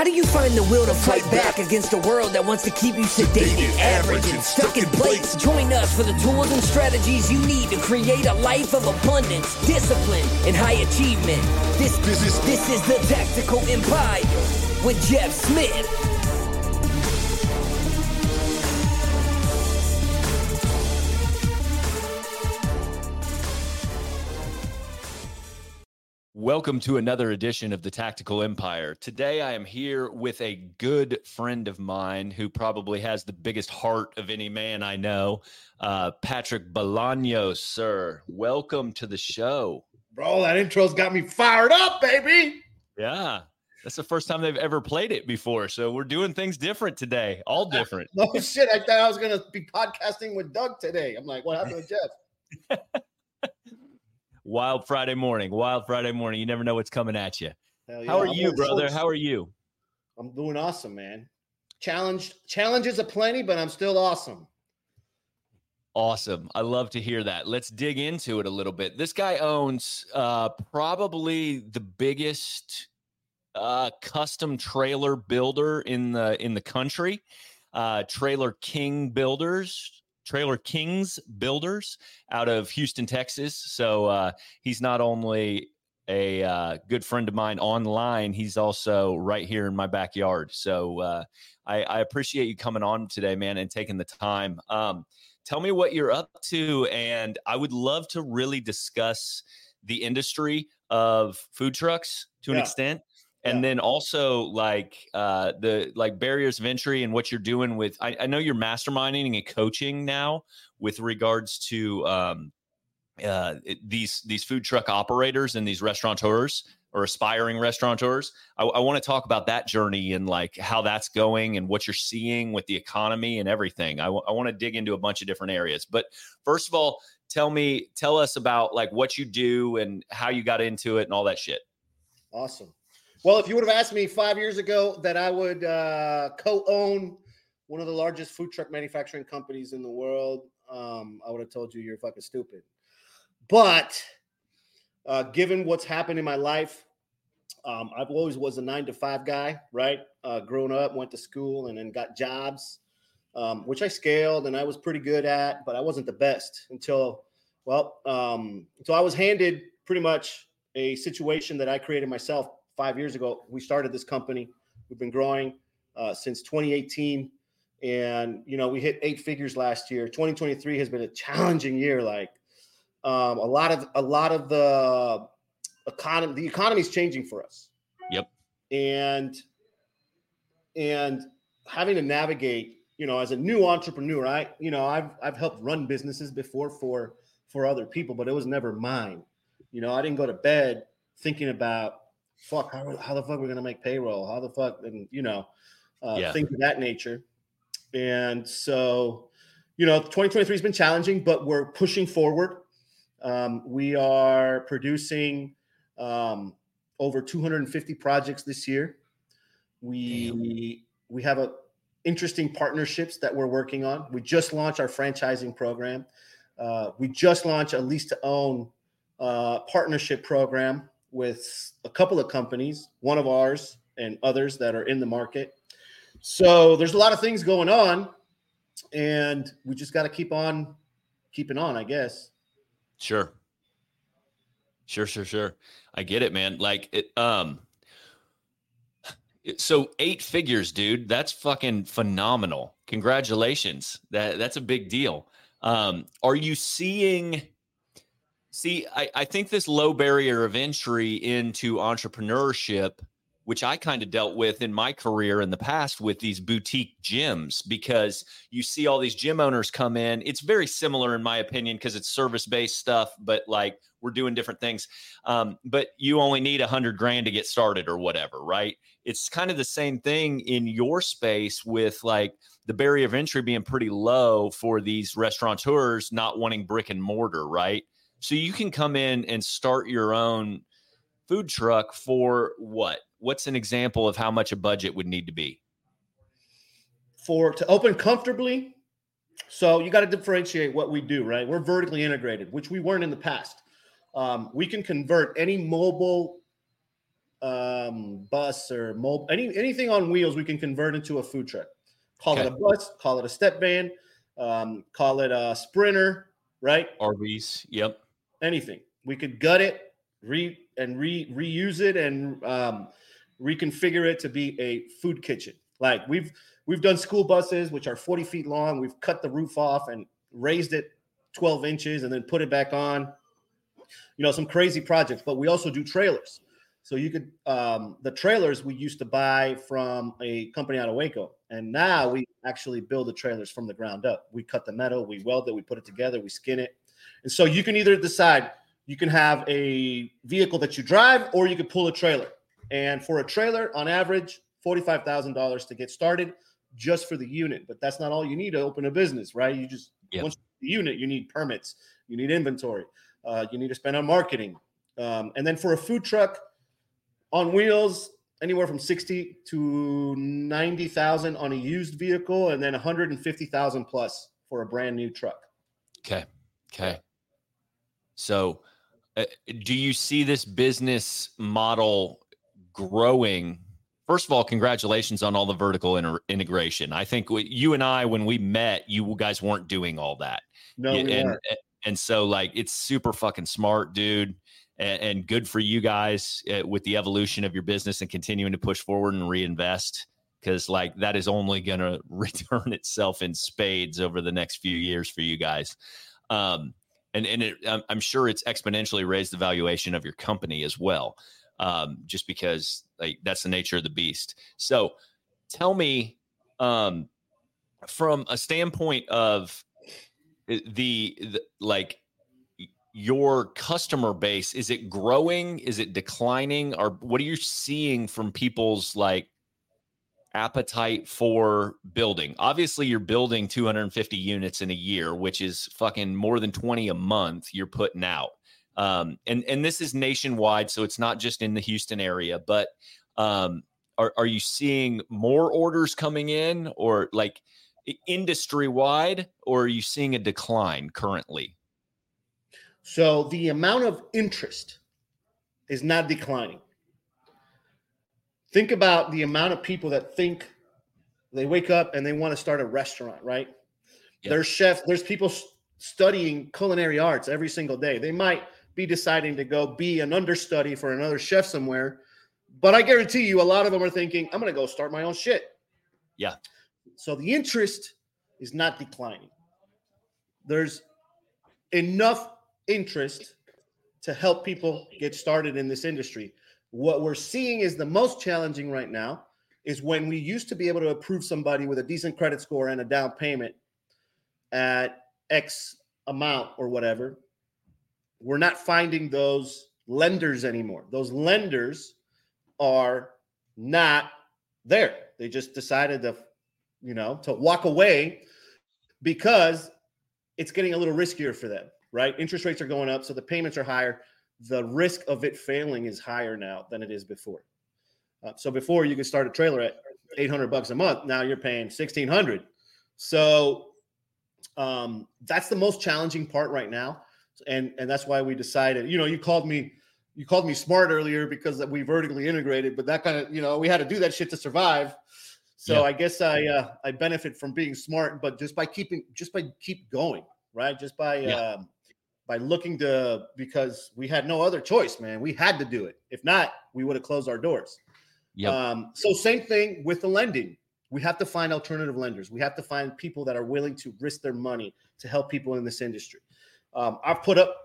How do you find the will to fight back against a world that wants to keep you sedated, average, and stuck in place? Join us for the tools and strategies you need to create a life of abundance, discipline, and high achievement. This, this, is, this is the Tactical Empire with Jeff Smith. Welcome to another edition of the Tactical Empire. Today I am here with a good friend of mine who probably has the biggest heart of any man I know, uh, Patrick Bolaños, sir. Welcome to the show. Bro, that intro's got me fired up, baby. Yeah. That's the first time they've ever played it before. So we're doing things different today, all different. no shit. I thought I was going to be podcasting with Doug today. I'm like, what happened with Jeff? Wild Friday morning. Wild Friday morning. You never know what's coming at you. Hell How are I'm you, brother? shorts. How are you? I'm doing awesome, man. Challenged challenges aplenty, but I'm still awesome. Awesome. I love to hear that. Let's dig into it a little bit. This guy owns uh, probably the biggest uh, custom trailer builder in the in the country. Uh, Trailer King Builders, Trailer Kings Builders out of Houston, Texas. So uh, he's not only a uh, good friend of mine online, he's also right here in my backyard. So uh, I, I appreciate you coming on today, man, and taking the time. Um, tell me what you're up to, and I would love to really discuss the industry of food trucks to an extent and Yeah. then also like uh the like barriers of entry and what you're doing with I, I know you're masterminding and coaching now with regards to um uh these these food truck operators and these restaurateurs or aspiring restaurateurs i, I want to talk about that journey and like how that's going and what you're seeing with the economy and everything I want to dig into a bunch of different areas but first of all tell me tell us about like what you do and how you got into it and all that shit Awesome. Well, if you would have asked me five years ago that I would uh, co-own one of the largest food truck manufacturing companies in the world, um, I would have told you you're fucking stupid. But uh, given what's happened in my life, um, I've always was a nine to five guy, right? Uh, growing up, went to school, and then got jobs, um, which I scaled and I was pretty good at, but I wasn't the best until, well, um, so I was handed pretty much a situation that I created myself five years ago. We started this company. We've been growing uh, since 2018, and you know we hit eight figures last year. 2023 has been a challenging year. Like um, a lot of a lot of the economy, the economy is changing for us. Yep. And and having to navigate, you know, as a new entrepreneur, I you know I've I've helped run businesses before for for other people, but it was never mine. You know, I didn't go to bed thinking about fuck how, how the fuck are we're gonna make payroll, how the fuck and you know, uh, Yeah. things of that nature. And so, you know, 2023 has been challenging, but we're pushing forward. Um, we are producing um, over 250 projects this year. We we have a interesting partnerships that we're working on. We just launched our franchising program. Uh, we just launched a lease to own uh, partnership program with a couple of companies, one of ours and others that are in the market. So there's a lot of things going on, and we just got to keep on keeping on, I guess. Sure. Sure, sure, sure. I get it, man. Like it um so eight figures, dude. That's fucking phenomenal. Congratulations. That that's a big deal. Um are you seeing See, I, I think this low barrier of entry into entrepreneurship, which I kind of dealt with in my career in the past with these boutique gyms, because you see all these gym owners come in. It's very similar, in my opinion, because it's service based stuff, but like we're doing different things. Um, but you only need a hundred grand to get started or whatever, right? It's kind of the same thing in your space with like the barrier of entry being pretty low for these restaurateurs not wanting brick and mortar, right? So you can come in and start your own food truck for what? What's an example of how much a budget would need to be? for to open comfortably so you got to differentiate what we do right we're vertically integrated which we weren't in the past um, we can convert any mobile um, bus or mobile, any anything on wheels, we can convert into a food truck. Call Okay. it a bus, call it a step van, um, call it a sprinter, right? RVs. Yep. Anything. We could gut it, re and re reuse it, and um, reconfigure it to be a food kitchen. Like we've we've done school buses, which are forty feet long. We've cut the roof off and raised it twelve inches, and then put it back on. You know, some crazy projects. But we also do trailers. So you could um, the trailers we used to buy from a company out of Waco, and now we actually build the trailers from the ground up. We cut the metal, we weld it, we put it together, we skin it, and so you can either decide you can have a vehicle that you drive or you could pull a trailer. And for a trailer, on average, $45,000 to get started just for the unit. But that's not all you need to open a business, right? You just, Yeah. once the unit, you need permits, you need inventory, uh, you need to spend on marketing. Um, and then for a food truck on wheels, anywhere from 60 to 90,000 on a used vehicle, and then 150,000 plus for a brand new truck. Okay. Okay. So, uh, do you see this business model growing? First of all, congratulations on all the vertical inter- integration. I think we, you and I, when we met, you guys weren't doing all that. No, and weren't. and so like it's super fucking smart, dude, and, and good for you guys uh, with the evolution of your business and continuing to push forward and reinvest because like that is only going to return itself in spades over the next few years for you guys. Um, and and it, I'm, sure it's exponentially raised the valuation of your company as well, um, just because like that's the nature of the beast. So, tell me, um, from a standpoint of the, the like your customer base is it growing is it declining or what are you seeing from people's like appetite for building. Obviously you're building 250 units in a year which is fucking more than 20 a month you're putting out. Um and and this is nationwide so it's not just in the houston area but um are, are you seeing more orders coming in or like industry wide or are you seeing a decline currently? So the amount of interest is not declining. Think about the amount of people that think they wake up and they want to start a restaurant, right? There's chefs, there's people studying culinary arts every single day. They might be deciding to go be an understudy for another chef somewhere, but I guarantee you a lot of them are thinking, I'm going to go start my own shit. Yeah. So the interest is not declining. There's enough interest to help people get started in this industry. What we're seeing is the most challenging right now is when we used to be able to approve somebody with a decent credit score and a down payment at X amount or whatever. We're not finding those lenders anymore. Those lenders are not there. They just decided to, you know, to walk away because it's getting a little riskier for them, right? Interest rates are going up, so the payments are higher. The risk of it failing is higher now than it is before. Uh, so before you could start a trailer at 800 bucks a month, now you're paying 1600. So um, that's the most challenging part right now, and and that's why we decided. You know, you called me. You called me smart earlier because we vertically integrated, but that kind of, you know, we had to do that shit to survive. So Yeah. I guess I uh, I benefit from being smart, but just by keeping just by keep going, right? Just by Yeah. um, by looking to because we had no other choice, man. We had to do it. If not, we would have closed our doors. Yep. Um, so same thing with the lending. We have to find alternative lenders. We have to find people that are willing to risk their money to help people in this industry. Um, I've put up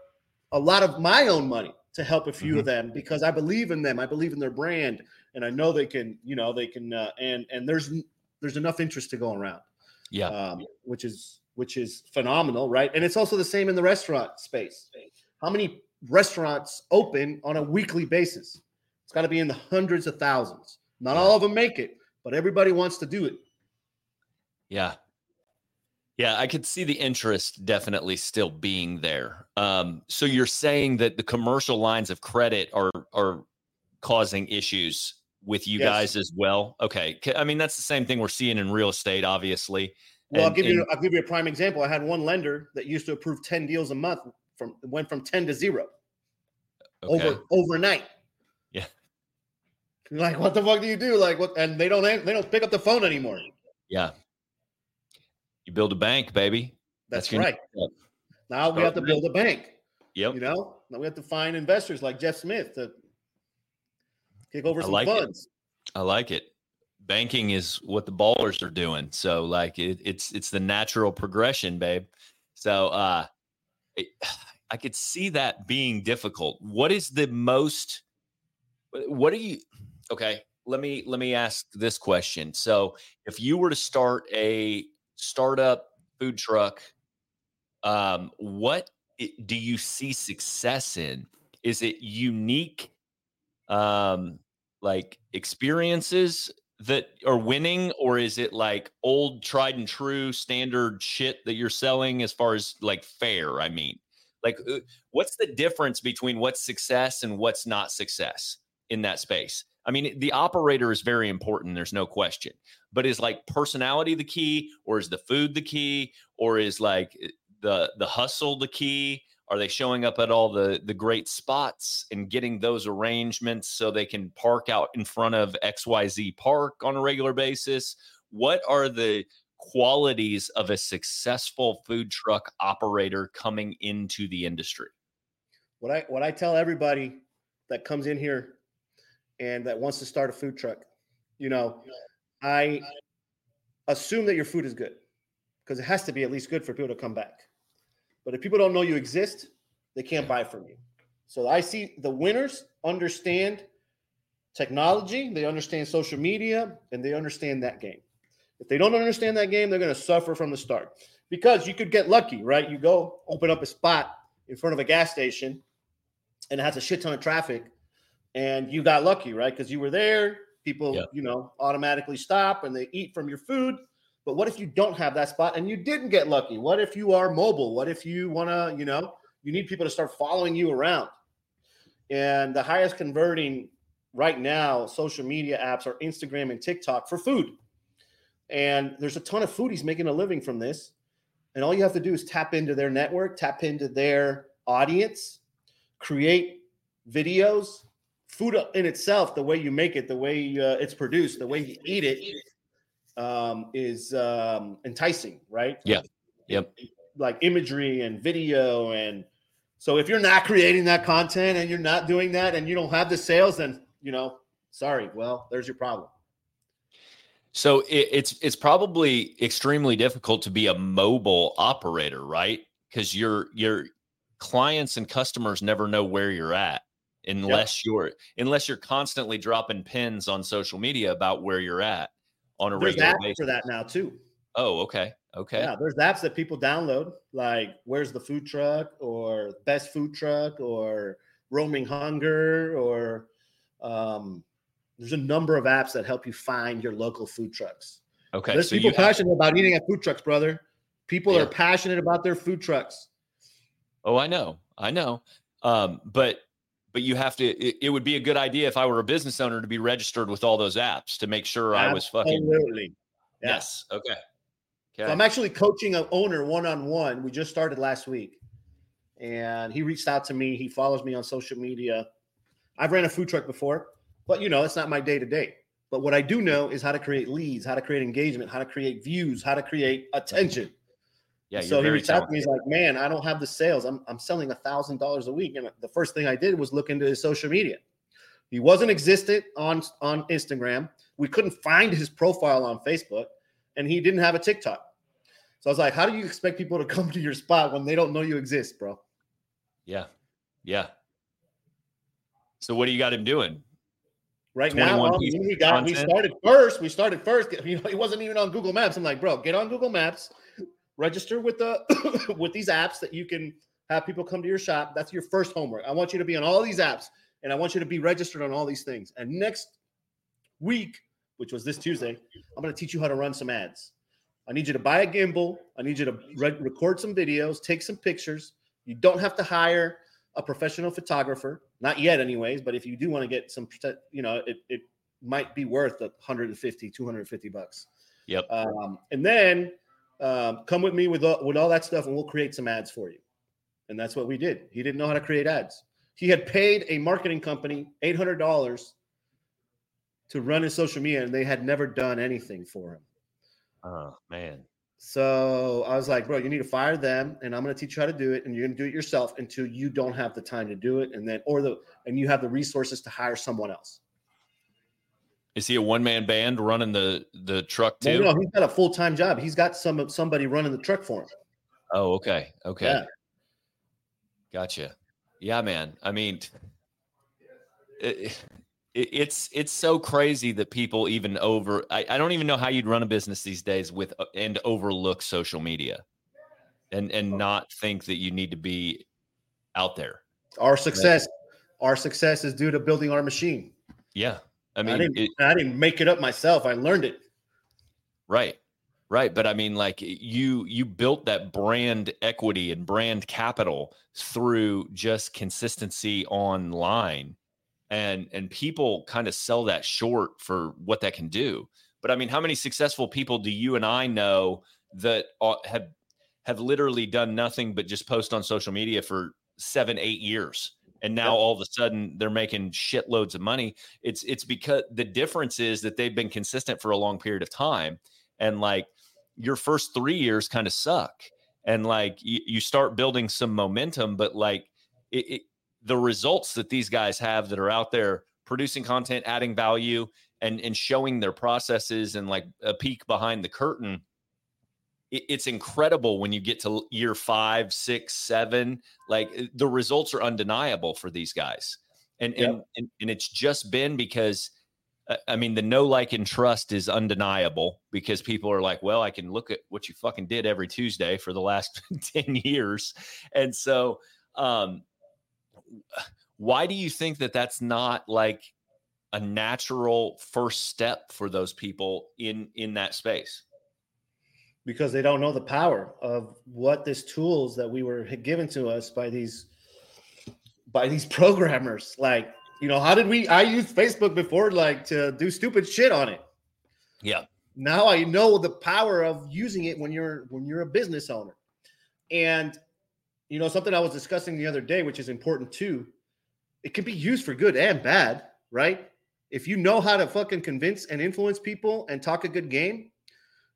a lot of my own money to help a few of them because I believe in them. I believe in their brand, and I know they can. You know, they can. Uh, and and there's there's enough interest to go around yeah um, which is which is phenomenal, right? And it's also the same in the restaurant space. How many restaurants open on a weekly basis? It's got to be in the hundreds of thousands. Not all of them make it, but everybody wants to do it. Yeah. Yeah, I could see the interest definitely still being there. Um, so you're saying that the commercial lines of credit are are causing issues with you Yes. guys as well. Okay, I mean that's the same thing we're seeing in real estate, obviously. Well, I'll And- give you I'll give you a prime example. I had one lender that used to approve 10 deals a month from went from 10 to 0 okay. over overnight. Yeah. Like, what the fuck do you do? Like, what? And they don't they don't pick up the phone anymore. Yeah. You build a bank, baby. That's, That's right. Now we have to build a bank. Yep. You know, now we have to find investors like Jeff Smith to kick over I some like it. funds. I like it. Banking is what the ballers are doing. So like it, it's it's the natural progression, babe. So uh it, I could see that being difficult. What is the most what are you okay, let me let me ask this question. So if you were to start a startup food truck um what do you see success in? Is it unique um like experiences that are winning or is it like old tried and true standard shit that you're selling as far as like fair i mean? Like uh, what's the difference between what's success and what's not success in that space? I mean the operator is very important there's no question but is like personality the key or is the food the key or is like uh, the the hustle the key are they showing up at all the the great spots and getting those arrangements so they can park out in front of xyz park on a regular basis what are the qualities of a successful food truck operator coming into the industry What I what I tell everybody that comes in here and that wants to start a food truck, you know, I assume that your food is good because it has to be at least good for people to come back. But if people don't know you exist, they can't buy from you. So I see the winners understand technology, they understand social media, and they understand that game. If they don't understand that game, they're going to suffer from the start because you could get lucky, right? You go open up a spot in front of a gas station and it has a shit ton of traffic and you got lucky, right? Because you were there, people, you know, automatically stop and they eat from your food. But what if you don't have that spot and you didn't get lucky? What if you are mobile? What if you want to, you know, you need people to start following you around? And the highest converting right now social media apps are Instagram and TikTok for food. And there's a ton of foodies making a living from this. And all you have to do is tap into their network, tap into their audience, create videos. Food in itself, the way you make it, the way uh, it's produced, the way you eat it, um, is um, enticing, right? Yeah. Yep. Like imagery and video. And so if you're not creating that content and you're not doing that and you don't have the sales, then, you know, sorry. Well, there's your problem. So it, it's it's probably extremely difficult to be a mobile operator, right? Because your your clients and customers never know where you're at unless you're unless you're constantly dropping pins on social media about where you're at on a There's regular apps basis. for that now, too. Oh, okay, okay, Yeah, there's apps that people download, like Where's the Food Truck or Best Food Truck or Roaming Hunger or um, there's a number of apps that help you find your local food trucks. okay. there's so people you have- passionate about eating at food trucks, brother. People Yeah. are passionate about their food trucks. Oh, I know, I know. Um, but but you have to. It, it would be a good idea if I were a business owner to be registered with all those apps to make sure I was fucking. Absolutely. Yeah. Yes. Okay. So I'm actually coaching an owner one on one. We just started last week, and he reached out to me. He follows me on social media. I've ran a food truck before, but you know, it's not my day to day. But what I do know is how to create leads, how to create engagement, how to create views, how to create attention. Yeah. so he reached out to me. He's like, "Man, I don't have the sales. I'm I'm selling a thousand dollars a week." And the first thing I did was look into his social media. He wasn't existent on on Instagram. We couldn't find his profile on Facebook, and he didn't have a TikTok. So I was like, "How do you expect people to come to your spot when they don't know you exist, bro?" Yeah. Yeah. So what do you got him doing? Right now, 21 um, we got we started first. We started first. You know, he wasn't even on Google Maps. I'm like, bro, get on Google Maps, register with the with these apps that you can have people come to your shop. That's your first homework. I want you to be on all these apps, and I want you to be registered on all these things. And next week, which was this Tuesday, I'm going to teach you how to run some ads. I need you to buy a gimbal. I need you to re- record some videos, take some pictures. You don't have to hire a professional photographer, not yet, anyways. But if you do want to get some, you know, it, it might be worth 150, 250 bucks. Yep. Um, and then um, come with me with all, with all that stuff, and we'll create some ads for you. And that's what we did. He didn't know how to create ads. He had paid a marketing company eight hundred dollars to run his social media, and they had never done anything for him. Oh man. So I was like, bro, you need to fire them, and I'm going to teach you how to do it, and you're going to do it yourself until you don't have the time to do it, and then or the and you have the resources to hire someone else. Is he a one man band running the the truck too? No, no, he's got a full time job. He's got some somebody running the truck for him. Oh, okay, okay, Yeah. gotcha. Yeah, man. I mean, it, it, it's it's so crazy that people even over. I, I don't even know how you'd run a business these days with and overlook social media, and and oh. not think that you need to be out there. Our success, our success is due to building our machine. Yeah, I I, mean, didn't, it, I didn't make it up myself. I learned it. Right. Right. But I mean, like you you built that brand equity and brand capital through just consistency online. And and people kind of sell that short for what that can do. But I mean, how many successful people do you and I know that have have literally done nothing but just post on social media for seven, eight years? And now Yep. all of a sudden they're making shitloads of money. It's it's because the difference is that they've been consistent for a long period of time and like your first three years kind of suck and like you, you start building some momentum but like it, it, the results that these guys have that are out there producing content adding value and and showing their processes and like a peek behind the curtain it's incredible when you get to year five six seven like uh, the results are undeniable for these guys and Yep. and, and and it's just been because uh, I mean, the no like and trust is undeniable because people are like, well, I can look at what you fucking did every Tuesday for the last 10 years. And so, um, why do you think that that's not like a natural first step for those people in in that space? Because they don't know the power of what these tools that we were given to us by these by these programmers. Like you know how did we i used facebook before like to do stupid shit on it. Yeah. now i know the power of using it when you're when you're a business owner. And you know something i was discussing the other day which is important too it can be used for good and bad right? If you know how to fucking convince and influence people and talk a good game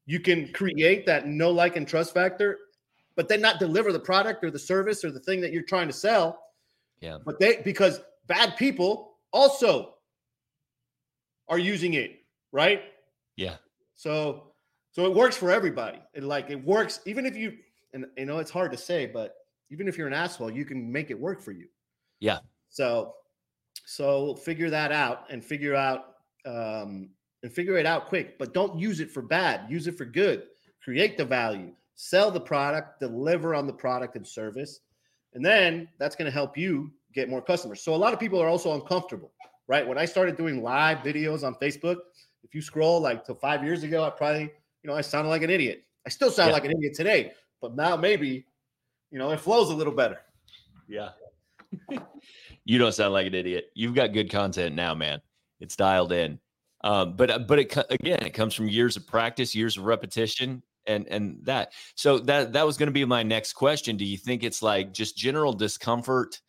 you can create that no like and trust factor but then not deliver the product or the service or the thing that you're trying to sell Yeah. but they because bad people also are using it right Yeah. so so it works for everybody it like it works even if you and you know it's hard to say but even if you're an asshole you can make it work for you Yeah. so so figure that out and figure out um and figure it out quick but don't use it for bad use it for good create the value sell the product deliver on the product and service and then that's going to help you get more customers so a lot of people are also uncomfortable right when i started doing live videos on facebook if you scroll like to five years ago i probably you know i sounded like an idiot i still sound Yeah. like an idiot today but now maybe you know it flows a little better Yeah. you don't sound like an idiot. You've got good content now, man. It's dialed in. Um, but uh, but it again, it comes from years of practice, years of repetition, and and that. So that that was going to be my next question. Do you think it's like just general discomfort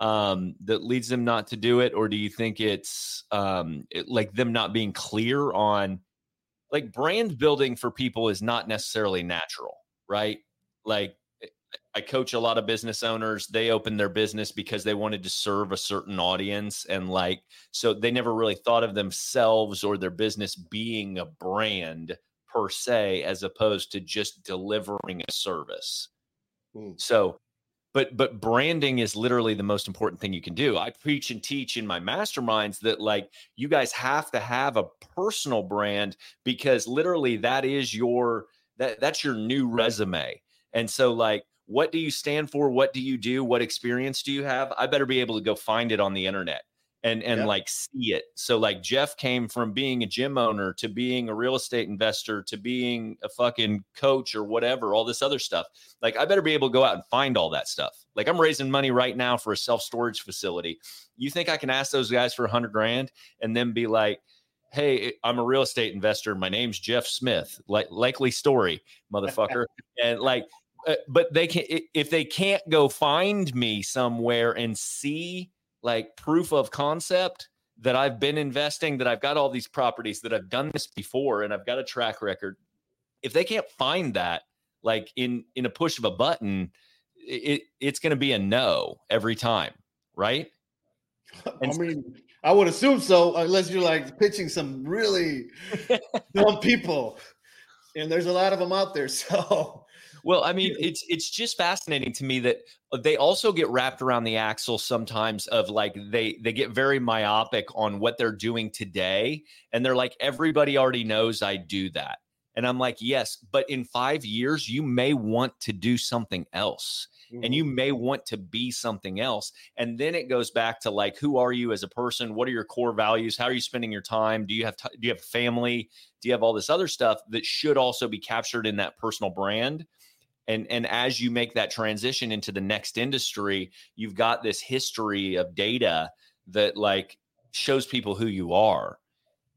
um, that leads them not to do it, or do you think it's um, it, like them not being clear on like brand building for people is not necessarily natural, right? Like I coach a lot of business owners. They opened their business because they wanted to serve a certain audience. And like, so they never really thought of themselves or their business being a brand per se, as opposed to just delivering a service. Mm. So, but, but branding is literally the most important thing you can do. I preach and teach in my masterminds that like you guys have to have a personal brand because literally that is your, that that's your new resume. And so like, what do you stand for? What do you do? What experience do you have? I better be able to go find it on the internet and and Yeah. like see it. So like Jeff came from being a gym owner to being a real estate investor to being a fucking coach or whatever, all this other stuff. Like I better be able to go out and find all that stuff. Like I'm raising money right now for a self-storage facility. You think I can ask those guys for a hundred grand and then be like, hey, I'm a real estate investor. My name's Jeff Smith. Like likely story, motherfucker. and like uh, but they can if they can't go find me somewhere and see like proof of concept that I've been investing, that I've got all these properties, that I've done this before, and I've got a track record. If they can't find that, like in in a push of a button, it it's going to be a no every time, right? And I mean, I would assume so, unless you're like pitching some really dumb people, and there's a lot of them out there. So well, I mean, it's it's just fascinating to me that uh, they also get wrapped around the axle sometimes of like they they get very myopic on what they're doing today and they're like everybody already knows I do that. And I'm like, "Yes, but in 5 years you may want to do something else." Mm-hmm. and you may want to be something else. And then it goes back to like, who are you as a person? What are your core values? How are you spending your time? Do you have t- do you have family? Do you have all this other stuff that should also be captured in that personal brand? And and as you make that transition into the next industry you've got this history of data that like shows people who you are.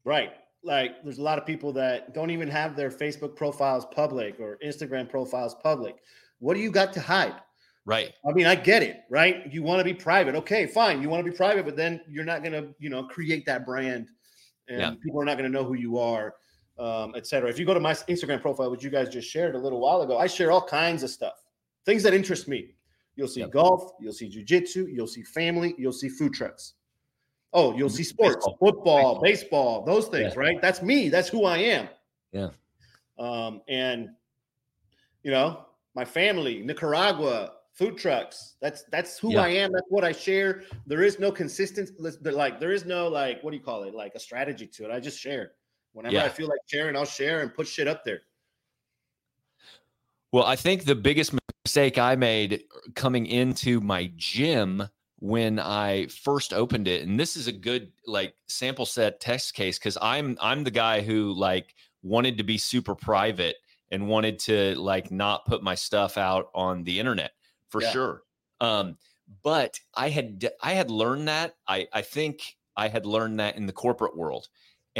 Right. Like there's a lot of people that don't even have their facebook profiles public or instagram profiles public. What do you got to hide? Right. I mean i get it right? You want to be private. Okay fine you want to be private but then you're not going to you know create that brand and yeah. people are not going to know who you are um, etc. If you go to my Instagram profile, which you guys just shared a little while ago, I share all kinds of stuff, things that interest me. You'll see yep. golf, you'll see jujitsu, you'll see family, you'll see food trucks. Oh, you'll see sports, baseball. football, baseball, baseball those things, yeah. right? That's me. That's who I am. Yeah. Um, and you know, my family, Nicaragua, food trucks. That's that's who yeah. I am. That's what I share. There is no consistency. Like there is no like what do you call it? Like a strategy to it. I just share. Whenever yeah. I feel like sharing, I'll share and put shit up there. Well, I think the biggest mistake I made coming into my gym when I first opened it, and this is a good like sample set test case because I'm I'm the guy who like wanted to be super private and wanted to like not put my stuff out on the internet for yeah. sure. Um, but I had I had learned that I I think I had learned that in the corporate world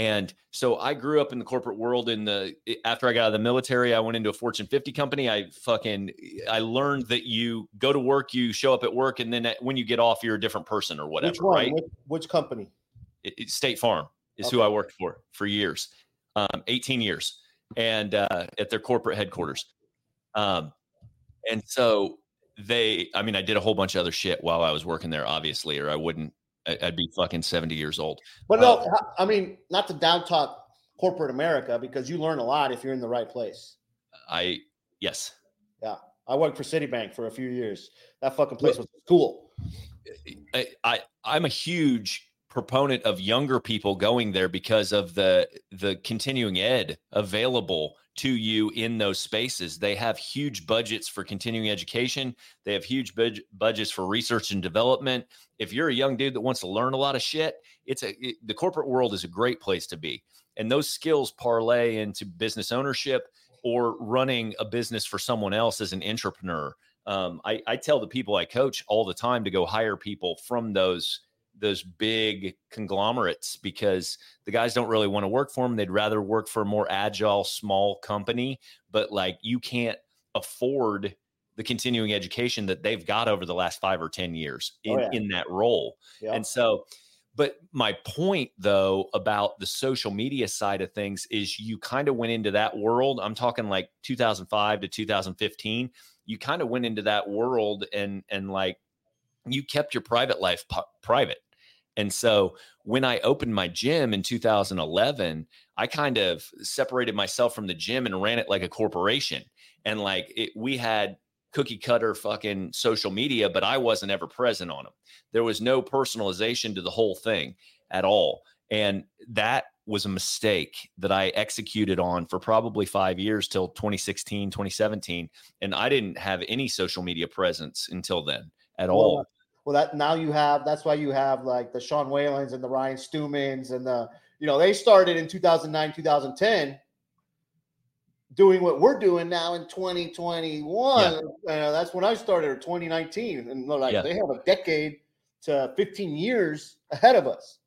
and so I grew up in the corporate world. In the after I got out of the military, I went into a Fortune 50 company. I fucking I learned that you go to work, you show up at work, and then when you get off, you're a different person or whatever. Which one? Right? Which, which company? It, it, State Farm is okay. who I worked for for years, um, 18 years, and uh, at their corporate headquarters. Um, and so they, I mean, I did a whole bunch of other shit while I was working there, obviously, or I wouldn't I'd be fucking 70 years old. But no, uh, I mean, not to down talk corporate America because you learn a lot if you're in the right place. I, yes. Yeah. I worked for Citibank for a few years. That fucking place was cool. I, I I'm a huge proponent of younger people going there because of the the continuing ed available to you in those spaces. They have huge budgets for continuing education. They have huge bud- budgets for research and development. If you're a young dude that wants to learn a lot of shit, it's a it, the corporate world is a great place to be. And those skills parlay into business ownership or running a business for someone else as an entrepreneur. Um, I, I tell the people I coach all the time to go hire people from those those big conglomerates because the guys don't really want to work for them. They'd rather work for a more agile, small company. But like you can't afford the continuing education that they've got over the last five or 10 years oh, in, oh, yeah. in that role. Yeah. And so, but my point though about the social media side of things is you kind of went into that world. I'm talking like 2005 to 2015. You kind of went into that world and, and like, you kept your private life private and so when I opened my gym in 2011, I kind of separated myself from the gym and ran it like a corporation. And like it, we had cookie cutter fucking social media, but I wasn't ever present on them. There was no personalization to the whole thing at all. And that was a mistake that I executed on for probably five years till 2016, 2017. And I didn't have any social media presence until then at well, all. Well, that now you have that's why you have like the Sean Whalens and the Ryan Stewmans and the you know they started in 2009 2010 doing what we're doing now in 2021 yeah. uh, that's when i started or 2019 and like yeah. they have a decade to 15 years ahead of us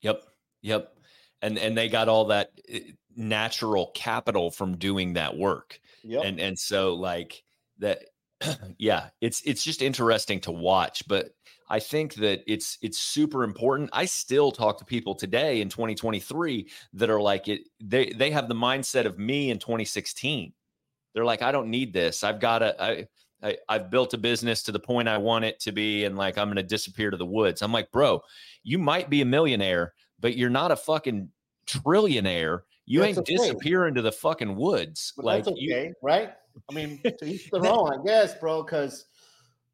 yep yep and and they got all that eh, natural capital from doing that work yep. and and so like that yeah, it's it's just interesting to watch. But I think that it's it's super important. I still talk to people today in 2023 that are like it they they have the mindset of me in 2016. They're like I don't need this. I've got a I, I I've built a business to the point I want it to be and like I'm going to disappear to the woods. I'm like, "Bro, you might be a millionaire, but you're not a fucking trillionaire. You That's ain't okay. disappear into the fucking woods." But like that's you- okay, right? I mean, to each their own, I guess, bro. Because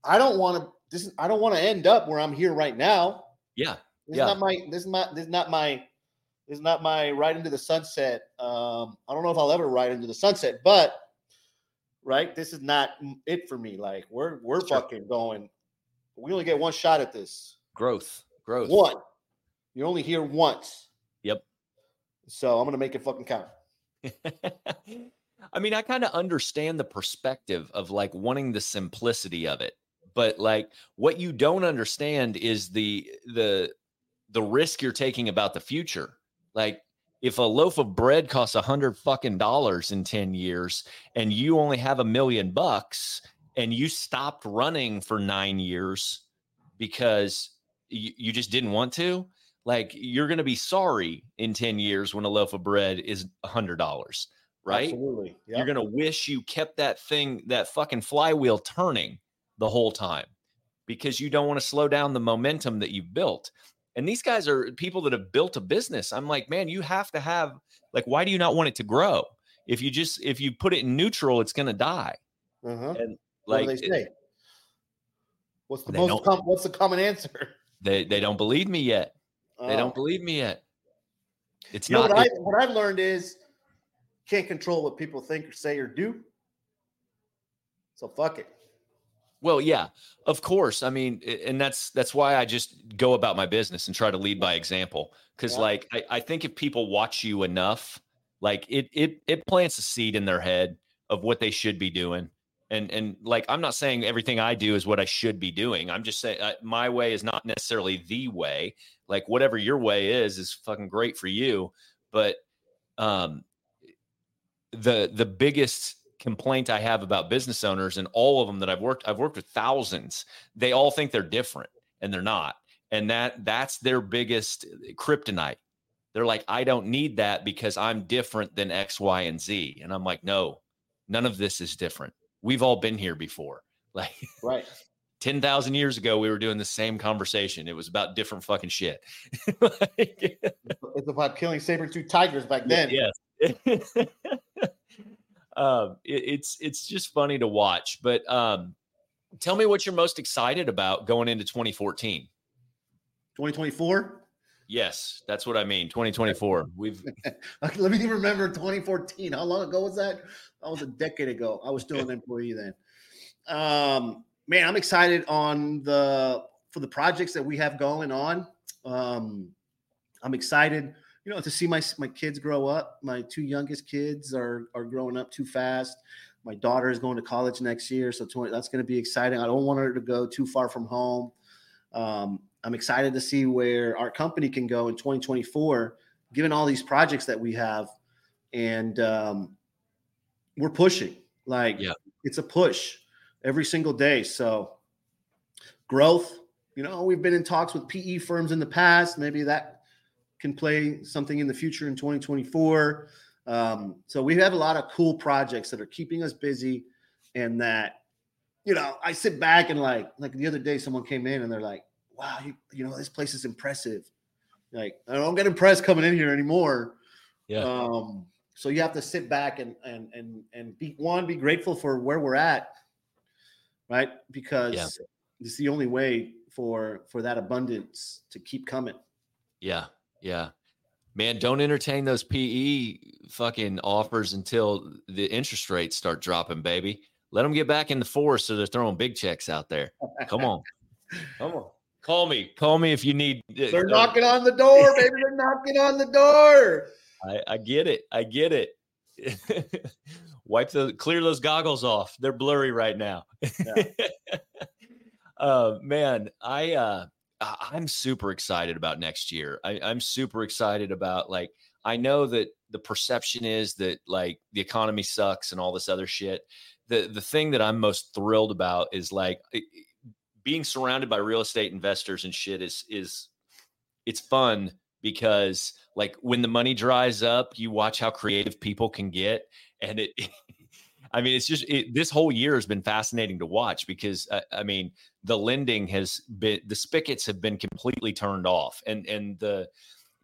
I don't want to. This is, I don't want to end up where I'm here right now. yeah. This Yeah. is not my. This is not. This is not my. This is not my ride into the sunset. Um, I don't know if I'll ever ride into the sunset, but right, this is not it for me. Like we're we're Sure. fucking going. We only get one shot at this. Growth. Growth. One. You're only here once. Yep. So I'm gonna make it fucking count. I mean, I kind of understand the perspective of like wanting the simplicity of it, but like what you don't understand is the the the risk you're taking about the future. Like if a loaf of bread costs a hundred fucking dollars in 10 years and you only have a million bucks and you stopped running for nine years because you, you just didn't want to, like you're gonna be sorry in 10 years when a loaf of bread is a hundred dollars, right? Absolutely. You're gonna wish you kept that thing, that fucking flywheel turning the whole time because you don't want to slow down the momentum that you've built. And these guys are people that have built a business. I'm like, man, you have to have like, why do you not want it to grow? If you just if you put it in neutral, it's gonna die. Uh-huh. And What like do they say? What's the most com- what's the common answer? they they don't believe me yet. They Oh. don't believe me yet. It's not what I what I've learned is can't control what people think or say or do. So fuck it. Well, yeah, of course. I mean, and that's that's why I just go about my business and try to lead by example. Because, Yeah. like, I, I think if people watch you enough, like it it it plants a seed in their head of what they should be doing. And and like, I'm not saying everything I do is what I should be doing. I'm just saying uh, my way is not necessarily the way. Like, whatever your way is is fucking great for you. But um, the the biggest complaint I have about business owners and all of them that I've worked I've worked with thousands they all think they're different and they're not. And that that's their biggest eh, kryptonite. They're like I don't need that because I'm different than X Y and Z. And I'm like no none of this is different. We've all been here before. Like Right. 10,000 years ago we were doing the same conversation. It was about different fucking shit. Like- It's about killing saber tooth tigers back then. Yes. um, it- it's it's just funny to watch. But um, tell me what you're most excited about going into 2014. 2024. Yes, that's what I mean. 2024. We've let me remember 2014. How long ago was that? That was a decade ago. I was still an employee then. Um, man, I'm excited on the for the projects that we have going on. Um, I'm excited, you know, to see my my kids grow up. My two youngest kids are are growing up too fast. My daughter is going to college next year, so 20, that's going to be exciting. I don't want her to go too far from home. Um, I'm excited to see where our company can go in 2024, given all these projects that we have, and um, we're pushing. Like, Yeah. it's a push every single day. So, growth. You know, we've been in talks with PE firms in the past. Maybe that can play something in the future in 2024. Um, so we have a lot of cool projects that are keeping us busy, and that you know, I sit back and like, like the other day, someone came in and they're like, "Wow, you, you know, this place is impressive." Like, I don't get impressed coming in here anymore. Yeah. Um, so you have to sit back and and and and be one, be grateful for where we're at, right? Because it's the only way for for that abundance to keep coming. yeah yeah man don't entertain those PE fucking offers until the interest rates start dropping, baby. Let them get back in the force so they're throwing big checks out there. Come on, come on. Call me. Call me if you need. uh, They're uh, knocking on the door, baby. They're knocking on the door. I, I get it. I get it. Wipe the clear those goggles off. They're blurry right now. uh, man, I uh, I- I'm super excited about next year. I, I'm super excited about like I know that the perception is that like the economy sucks and all this other shit. The the thing that I'm most thrilled about is like being surrounded by real estate investors and shit is is it's fun because like when the money dries up, you watch how creative people can get, and it. I mean, it's just it, this whole year has been fascinating to watch because uh, I mean, the lending has been the spigots have been completely turned off, and and the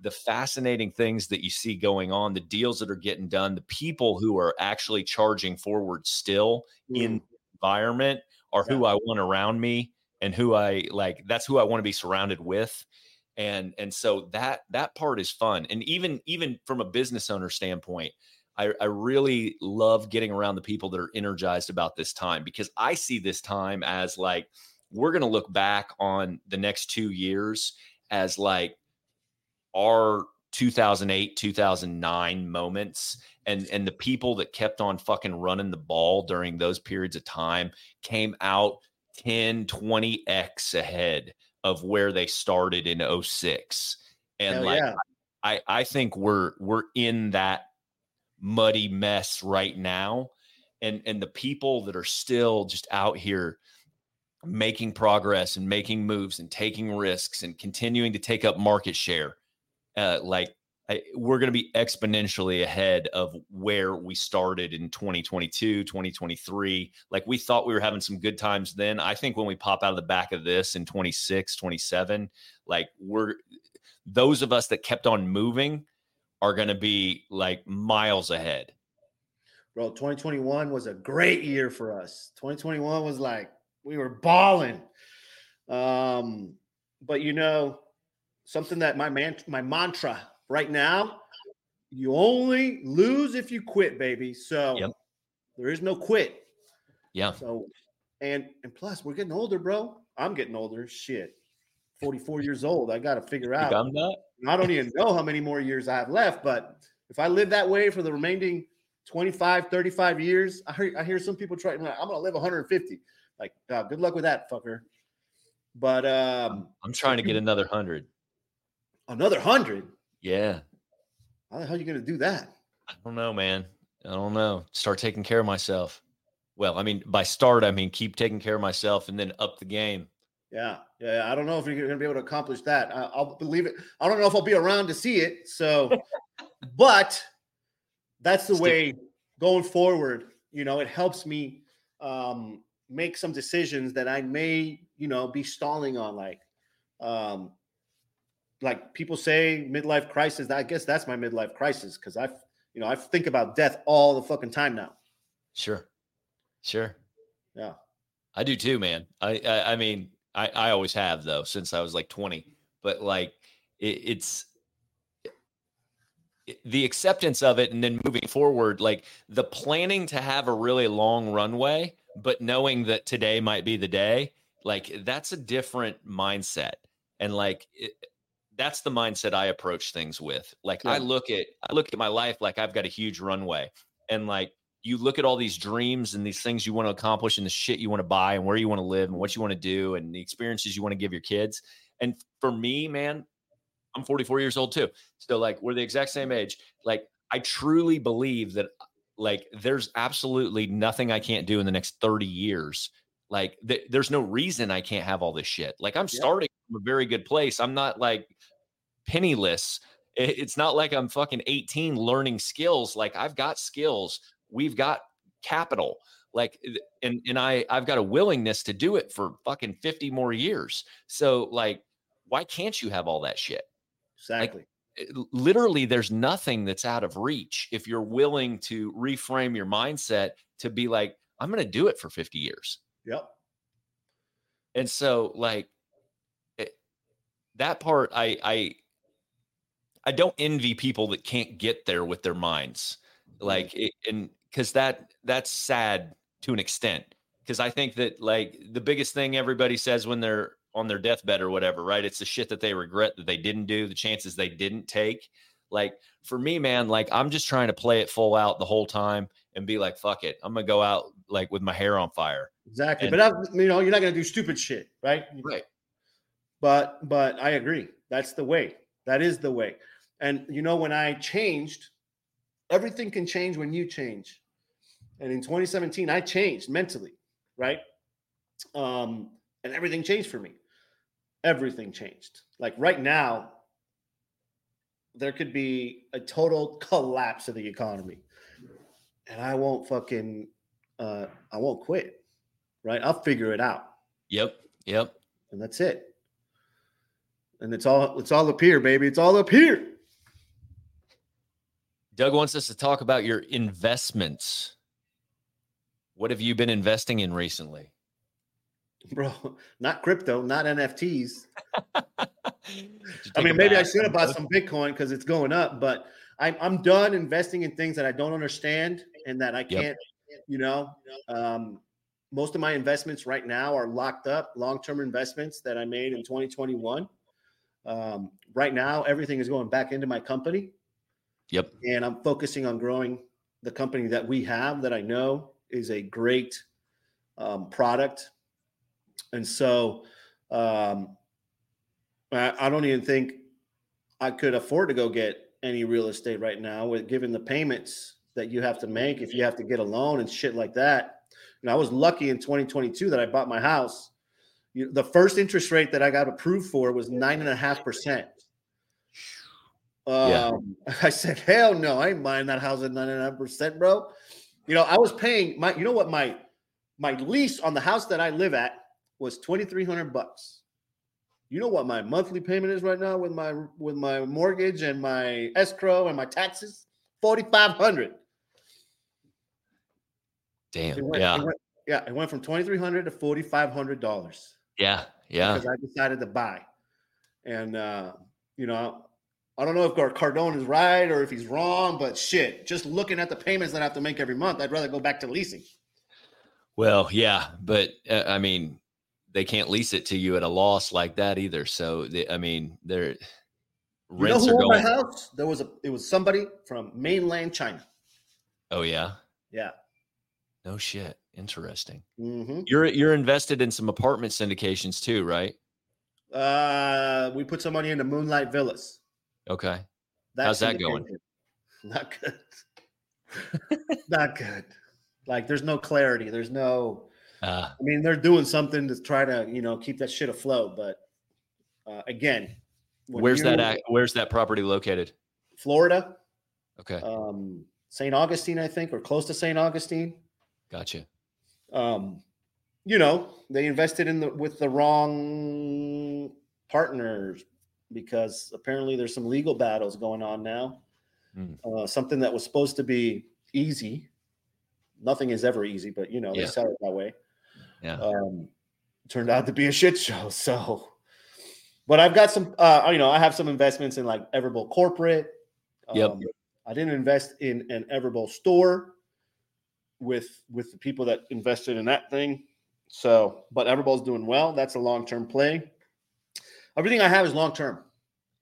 the fascinating things that you see going on, the deals that are getting done, the people who are actually charging forward still mm. in environment are yeah. who I want around me and who I like. That's who I want to be surrounded with and and so that that part is fun and even even from a business owner standpoint I, I really love getting around the people that are energized about this time because i see this time as like we're going to look back on the next two years as like our 2008 2009 moments and and the people that kept on fucking running the ball during those periods of time came out 10 20x ahead of where they started in 06 and Hell like yeah. i i think we're we're in that muddy mess right now and and the people that are still just out here making progress and making moves and taking risks and continuing to take up market share uh, like I, we're going to be exponentially ahead of where we started in 2022, 2023. Like we thought we were having some good times then. I think when we pop out of the back of this in 26, 27, like we're those of us that kept on moving are going to be like miles ahead. Bro, 2021 was a great year for us. 2021 was like we were balling. Um, but you know, something that my man my mantra right now, you only lose if you quit, baby. So yep. there is no quit. Yeah. So and and plus we're getting older, bro. I'm getting older. Shit. 44 years old. I got to figure out. I don't even know how many more years I have left, but if I live that way for the remaining 25, 35 years, I hear, I hear some people trying, I'm going to live 150. Like, uh, good luck with that, fucker. But um, I'm trying to get another 100. Another 100? Yeah. How the hell are you going to do that? I don't know, man. I don't know. Start taking care of myself. Well, I mean, by start, I mean keep taking care of myself and then up the game. Yeah, yeah. I don't know if you're going to be able to accomplish that. I, will believe it. I don't know if I'll be around to see it. So, but that's the way going forward. You know, it helps me um, make some decisions that I may, you know, be stalling on. Like, um, like people say midlife crisis. I guess that's my midlife crisis because I, you know, I think about death all the fucking time now. Sure, sure. Yeah, I do too, man. I, I, I mean, I, I always have though since I was like twenty. But like, it, it's the acceptance of it, and then moving forward, like the planning to have a really long runway, but knowing that today might be the day. Like that's a different mindset, and like. It, that's the mindset I approach things with. Like yeah. I look at I look at my life like I've got a huge runway. And like you look at all these dreams and these things you want to accomplish and the shit you want to buy and where you want to live and what you want to do and the experiences you want to give your kids. And for me, man, I'm 44 years old too. So like we're the exact same age. Like I truly believe that like there's absolutely nothing I can't do in the next 30 years. Like th- there's no reason I can't have all this shit. Like I'm yeah. starting from a very good place. I'm not like penniless. It's not like I'm fucking 18 learning skills. Like I've got skills. We've got capital. Like and and I I've got a willingness to do it for fucking 50 more years. So like why can't you have all that shit? Exactly. Eh, like, literally there's nothing that's out of reach if you're willing to reframe your mindset to be like I'm going to do it for 50 years. Yep. And so like it, that part I I I don't envy people that can't get there with their minds. Like it, and cuz that that's sad to an extent because I think that like the biggest thing everybody says when they're on their deathbed or whatever, right? It's the shit that they regret that they didn't do, the chances they didn't take. Like for me, man, like I'm just trying to play it full out the whole time and be like, fuck it. I'm gonna go out like with my hair on fire. Exactly. And, but I, you know, you're not gonna do stupid shit, right? Right. But but I agree. That's the way. That is the way. And you know, when I changed, everything can change when you change. And in 2017, I changed mentally, right? Um, and everything changed for me. Everything changed. Like right now, there could be a total collapse of the economy, and I won't fucking, uh, I won't quit. Right? I'll figure it out. Yep. Yep. And that's it. And it's all it's all up here, baby. It's all up here. Doug wants us to talk about your investments. What have you been investing in recently? Bro, not crypto, not NFTs. I mean, maybe I should have bought some Bitcoin because it's going up, but I'm I'm done investing in things that I don't understand and that I can't, yep. you know. Um, most of my investments right now are locked up, long-term investments that I made in 2021. Um, right now, everything is going back into my company. Yep. And I'm focusing on growing the company that we have that I know is a great um, product. And so um, I, I don't even think I could afford to go get any real estate right now with given the payments that you have to make if you have to get a loan and shit like that. And I was lucky in 2022 that I bought my house. You, the first interest rate that I got approved for was nine and a half percent. Um, I said, hell no, I ain't buying that house at nine and a half percent, bro. You know, I was paying my, you know what, my my lease on the house that I live at was twenty three hundred bucks. You know what my monthly payment is right now with my with my mortgage and my escrow and my taxes? Forty five hundred. Damn. It went, yeah. It went, yeah. It went from twenty three hundred to forty five hundred dollars. Yeah. Yeah. Because I decided to buy, and uh, you know, I don't know if Cardone is right or if he's wrong, but shit, just looking at the payments that I have to make every month, I'd rather go back to leasing. Well, yeah, but uh, I mean, they can't lease it to you at a loss like that either. So, they, I mean, they're rents you know who are going. My house? There was a it was somebody from mainland China. Oh yeah, yeah. No shit. Interesting. Mm-hmm. You're you're invested in some apartment syndications too, right? Uh, we put some money into Moonlight Villas. Okay. That's How's that going? Not good. Not good. Like there's no clarity. There's no. Uh, I mean, they're doing something to try to you know keep that shit afloat, but uh, again, where's that? At, where's that property located? Florida. Okay. Um, St. Augustine, I think, or close to St. Augustine. Gotcha. Um, you know, they invested in the with the wrong partners because apparently there's some legal battles going on now. Mm. Uh, something that was supposed to be easy. Nothing is ever easy, but you know, they yeah. sell it that way. Yeah. Um, turned out to be a shit show. So, but I've got some, uh, you know, I have some investments in like Everbowl corporate. Um, yep. I didn't invest in an Everbowl store with with the people that invested in that thing. So, but Everbowl's doing well. That's a long term play everything I have is long term.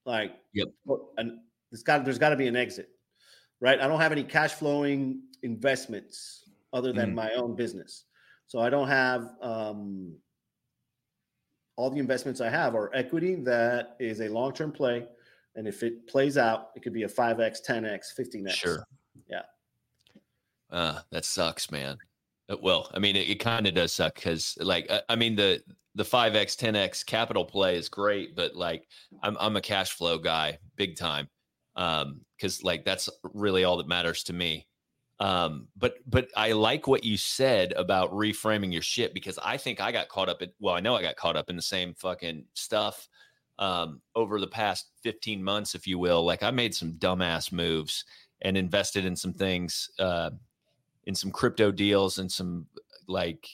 Like, yep. And it's got there's got to be an exit, right? I don't have any cash flowing investments other than mm. my own business, so I don't have um, all the investments I have are equity that is a long term play, and if it plays out, it could be a five x, ten x, fifteen x. Sure. Yeah. Uh, that sucks, man. Uh, well, I mean, it, it kind of does suck because, like, I, I mean, the the 5x 10x capital play is great but like i'm i'm a cash flow guy big time um cuz like that's really all that matters to me. Um but but i like what you said about reframing your shit because i think i got caught up in well i know i got caught up in the same fucking stuff um over the past 15 months if you will. Like i made some dumbass moves and invested in some things uh in some crypto deals and some like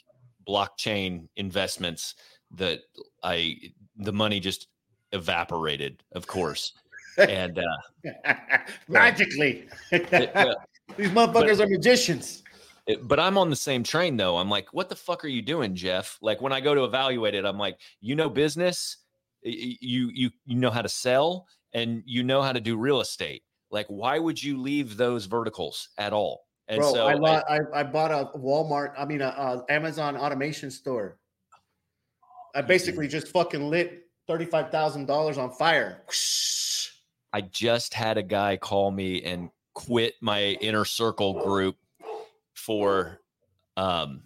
blockchain investments that I the money just evaporated, of course. And uh magically it, uh, these motherfuckers but, are magicians. It, but I'm on the same train though. I'm like, what the fuck are you doing, Jeff? Like when I go to evaluate it, I'm like, you know business, you you you know how to sell and you know how to do real estate. Like, why would you leave those verticals at all? And Bro, so I, bought, I, I, bought a Walmart, I mean, a, a Amazon automation store. I basically just fucking lit $35,000 on fire. I just had a guy call me and quit my inner circle group for um,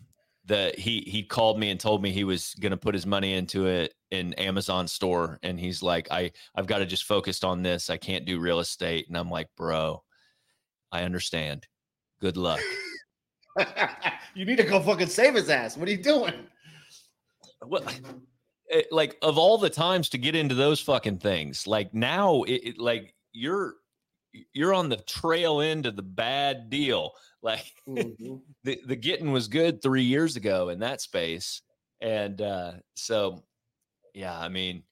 the he he called me and told me he was going to put his money into it in Amazon store and he's like I I've got to just focus on this. I can't do real estate and I'm like, "Bro, I understand. Good luck." you need to go fucking save his ass. What are you doing? What it, like of all the times to get into those fucking things, like now it, it like you're you're on the trail end of the bad deal. Like mm-hmm. the the getting was good three years ago in that space, and uh, so yeah, I mean,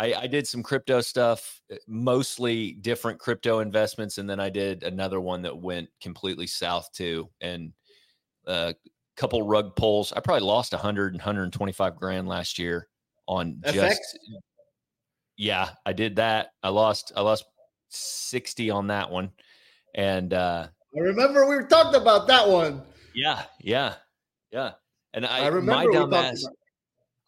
I, I did some crypto stuff, eh, mostly different crypto investments, and then I did another one that went completely south too, and a uh, couple rug pulls. I probably lost 100 and 125 grand last year on FX? just yeah, I did that. I lost I lost 60 on that one. And uh I remember we were talking about that one. Yeah, yeah, yeah. And I, I remember my dumbass,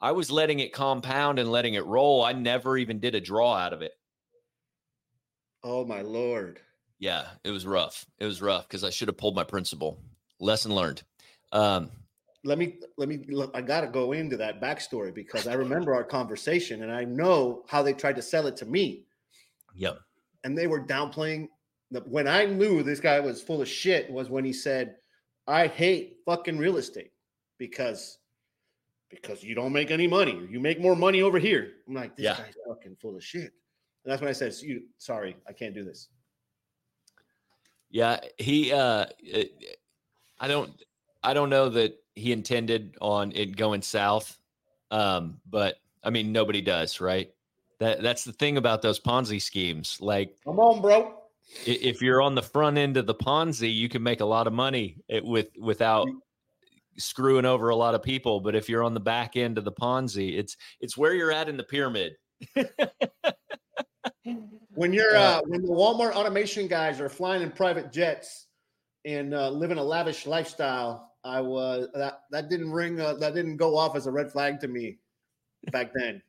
I was letting it compound and letting it roll. I never even did a draw out of it. Oh my lord. Yeah, it was rough. It was rough because I should have pulled my principal. Lesson learned. Um, let me let me look, I gotta go into that backstory because I remember our conversation and I know how they tried to sell it to me. Yep. And they were downplaying the, when I knew this guy was full of shit was when he said, I hate fucking real estate because because you don't make any money. You make more money over here. I'm like, this yeah. guy's fucking full of shit. And that's when I said, you sorry, I can't do this. Yeah, he uh I don't I don't know that he intended on it going south. Um, but I mean, nobody does, right? That that's the thing about those Ponzi schemes. Like, come on, bro. If you're on the front end of the Ponzi, you can make a lot of money with without screwing over a lot of people. But if you're on the back end of the Ponzi, it's it's where you're at in the pyramid. when you're uh, when the Walmart automation guys are flying in private jets and uh, living a lavish lifestyle, I was that that didn't ring uh, that didn't go off as a red flag to me back then.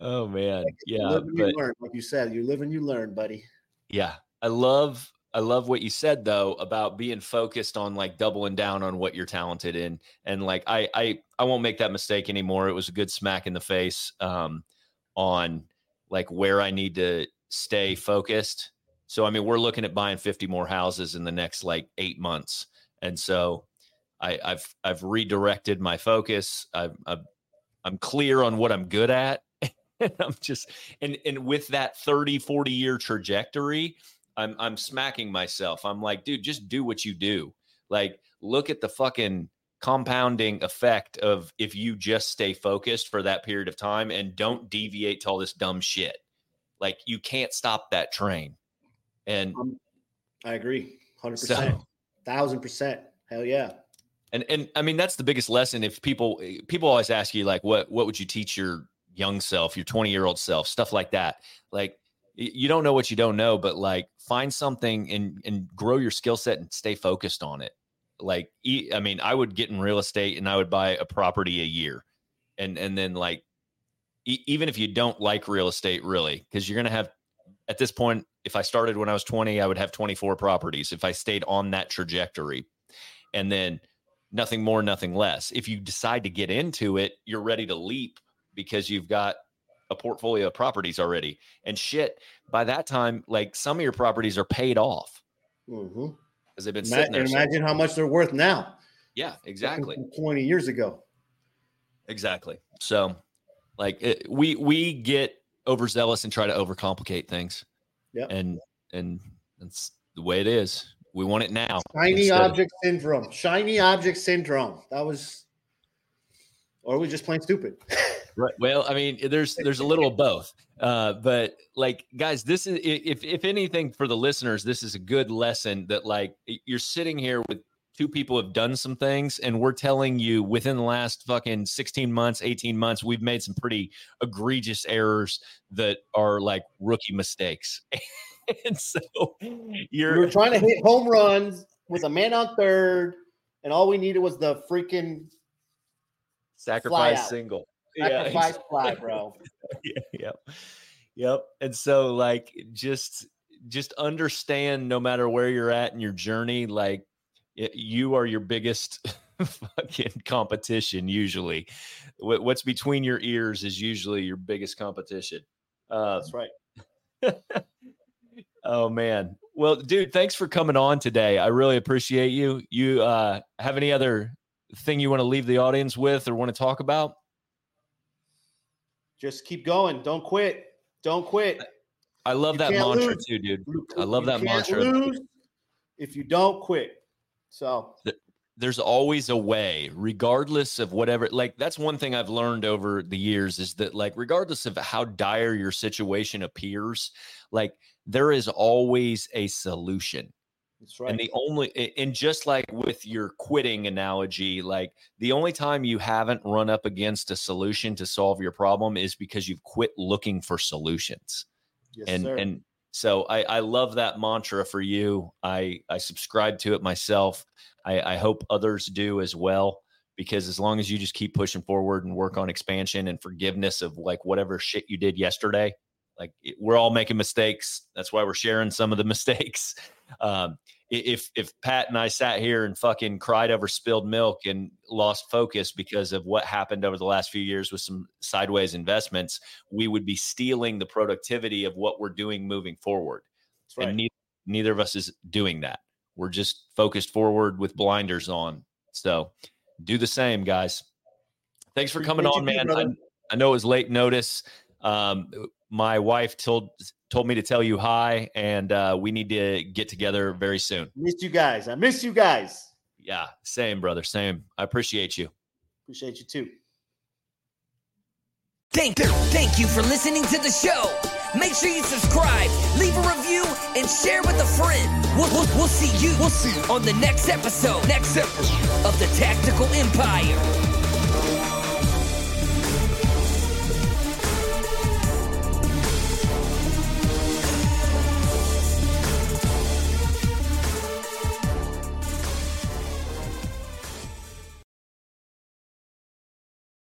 oh man, like, yeah. but, you learn, like you said, you live and you learn, buddy. Yeah, I love I love what you said though about being focused on like doubling down on what you're talented in, and like I I I won't make that mistake anymore. It was a good smack in the face um, on like where I need to stay focused. So I mean, we're looking at buying 50 more houses in the next like eight months and so I, have I've redirected my focus. I've, I've, I'm clear on what I'm good at. and I'm just and and with that 30, 40 year trajectory, I'm I'm smacking myself. I'm like, dude, just do what you do. Like, look at the fucking compounding effect of if you just stay focused for that period of time and don't deviate to all this dumb shit. Like you can't stop that train. And um, I agree, hundred percent thousand percent. Hell yeah. And and I mean that's the biggest lesson. If people people always ask you like what what would you teach your young self, your 20 year old self, stuff like that. Like you don't know what you don't know, but like find something and and grow your skill set and stay focused on it. Like I mean, I would get in real estate and I would buy a property a year, and and then like even if you don't like real estate really, because you're gonna have at this point if I started when I was 20, I would have 24 properties if I stayed on that trajectory. And then nothing more, nothing less. If you decide to get into it, you're ready to leap because you've got a portfolio of properties already. And shit, by that time, like some of your properties are paid off because mm-hmm. they've been sitting there. Imagine so how much they're worth now. Yeah, exactly. 20 years ago. Exactly. So, like, it, we we get overzealous and try to overcomplicate things. Yeah. And and that's the way it is. We want it now. Shiny object of- syndrome. Shiny object syndrome. That was or we just plain stupid. right. Well, I mean, there's there's a little of both. Uh, but like guys, this is if if anything for the listeners, this is a good lesson that like you're sitting here with two people have done some things and we're telling you within the last fucking 16 months 18 months we've made some pretty egregious errors that are like rookie mistakes and so you're we are trying to hit home runs with a man on third and all we needed was the freaking sacrifice single sacrifice yeah, fly bro yeah, yep yep and so like just just understand no matter where you're at in your journey like you are your biggest fucking competition. Usually, what's between your ears is usually your biggest competition. Uh, That's right. oh man. Well, dude, thanks for coming on today. I really appreciate you. You uh, have any other thing you want to leave the audience with or want to talk about? Just keep going. Don't quit. Don't quit. I love you that mantra lose. too, dude. I love that mantra. If you don't quit. So there's always a way, regardless of whatever. Like that's one thing I've learned over the years is that like regardless of how dire your situation appears, like there is always a solution. That's right. And the only, and just like with your quitting analogy, like the only time you haven't run up against a solution to solve your problem is because you've quit looking for solutions. Yes, and sir. and so I, I love that mantra for you. I I subscribe to it myself. I, I hope others do as well because as long as you just keep pushing forward and work on expansion and forgiveness of like whatever shit you did yesterday, like we're all making mistakes. That's why we're sharing some of the mistakes. Um, if if Pat and I sat here and fucking cried over spilled milk and lost focus because of what happened over the last few years with some sideways investments, we would be stealing the productivity of what we're doing moving forward. Right. And neither, neither of us is doing that. We're just focused forward with blinders on. So do the same, guys. Thanks for coming on, man. I, I know it was late notice. Um, my wife told told me to tell you hi, and uh, we need to get together very soon. Miss you guys. I miss you guys. Yeah, same, brother. Same. I appreciate you. Appreciate you too. Thank you. Thank you for listening to the show. Make sure you subscribe, leave a review, and share with a friend. We'll, we'll, we'll see you. We'll see you on the next episode. Next episode of the Tactical Empire.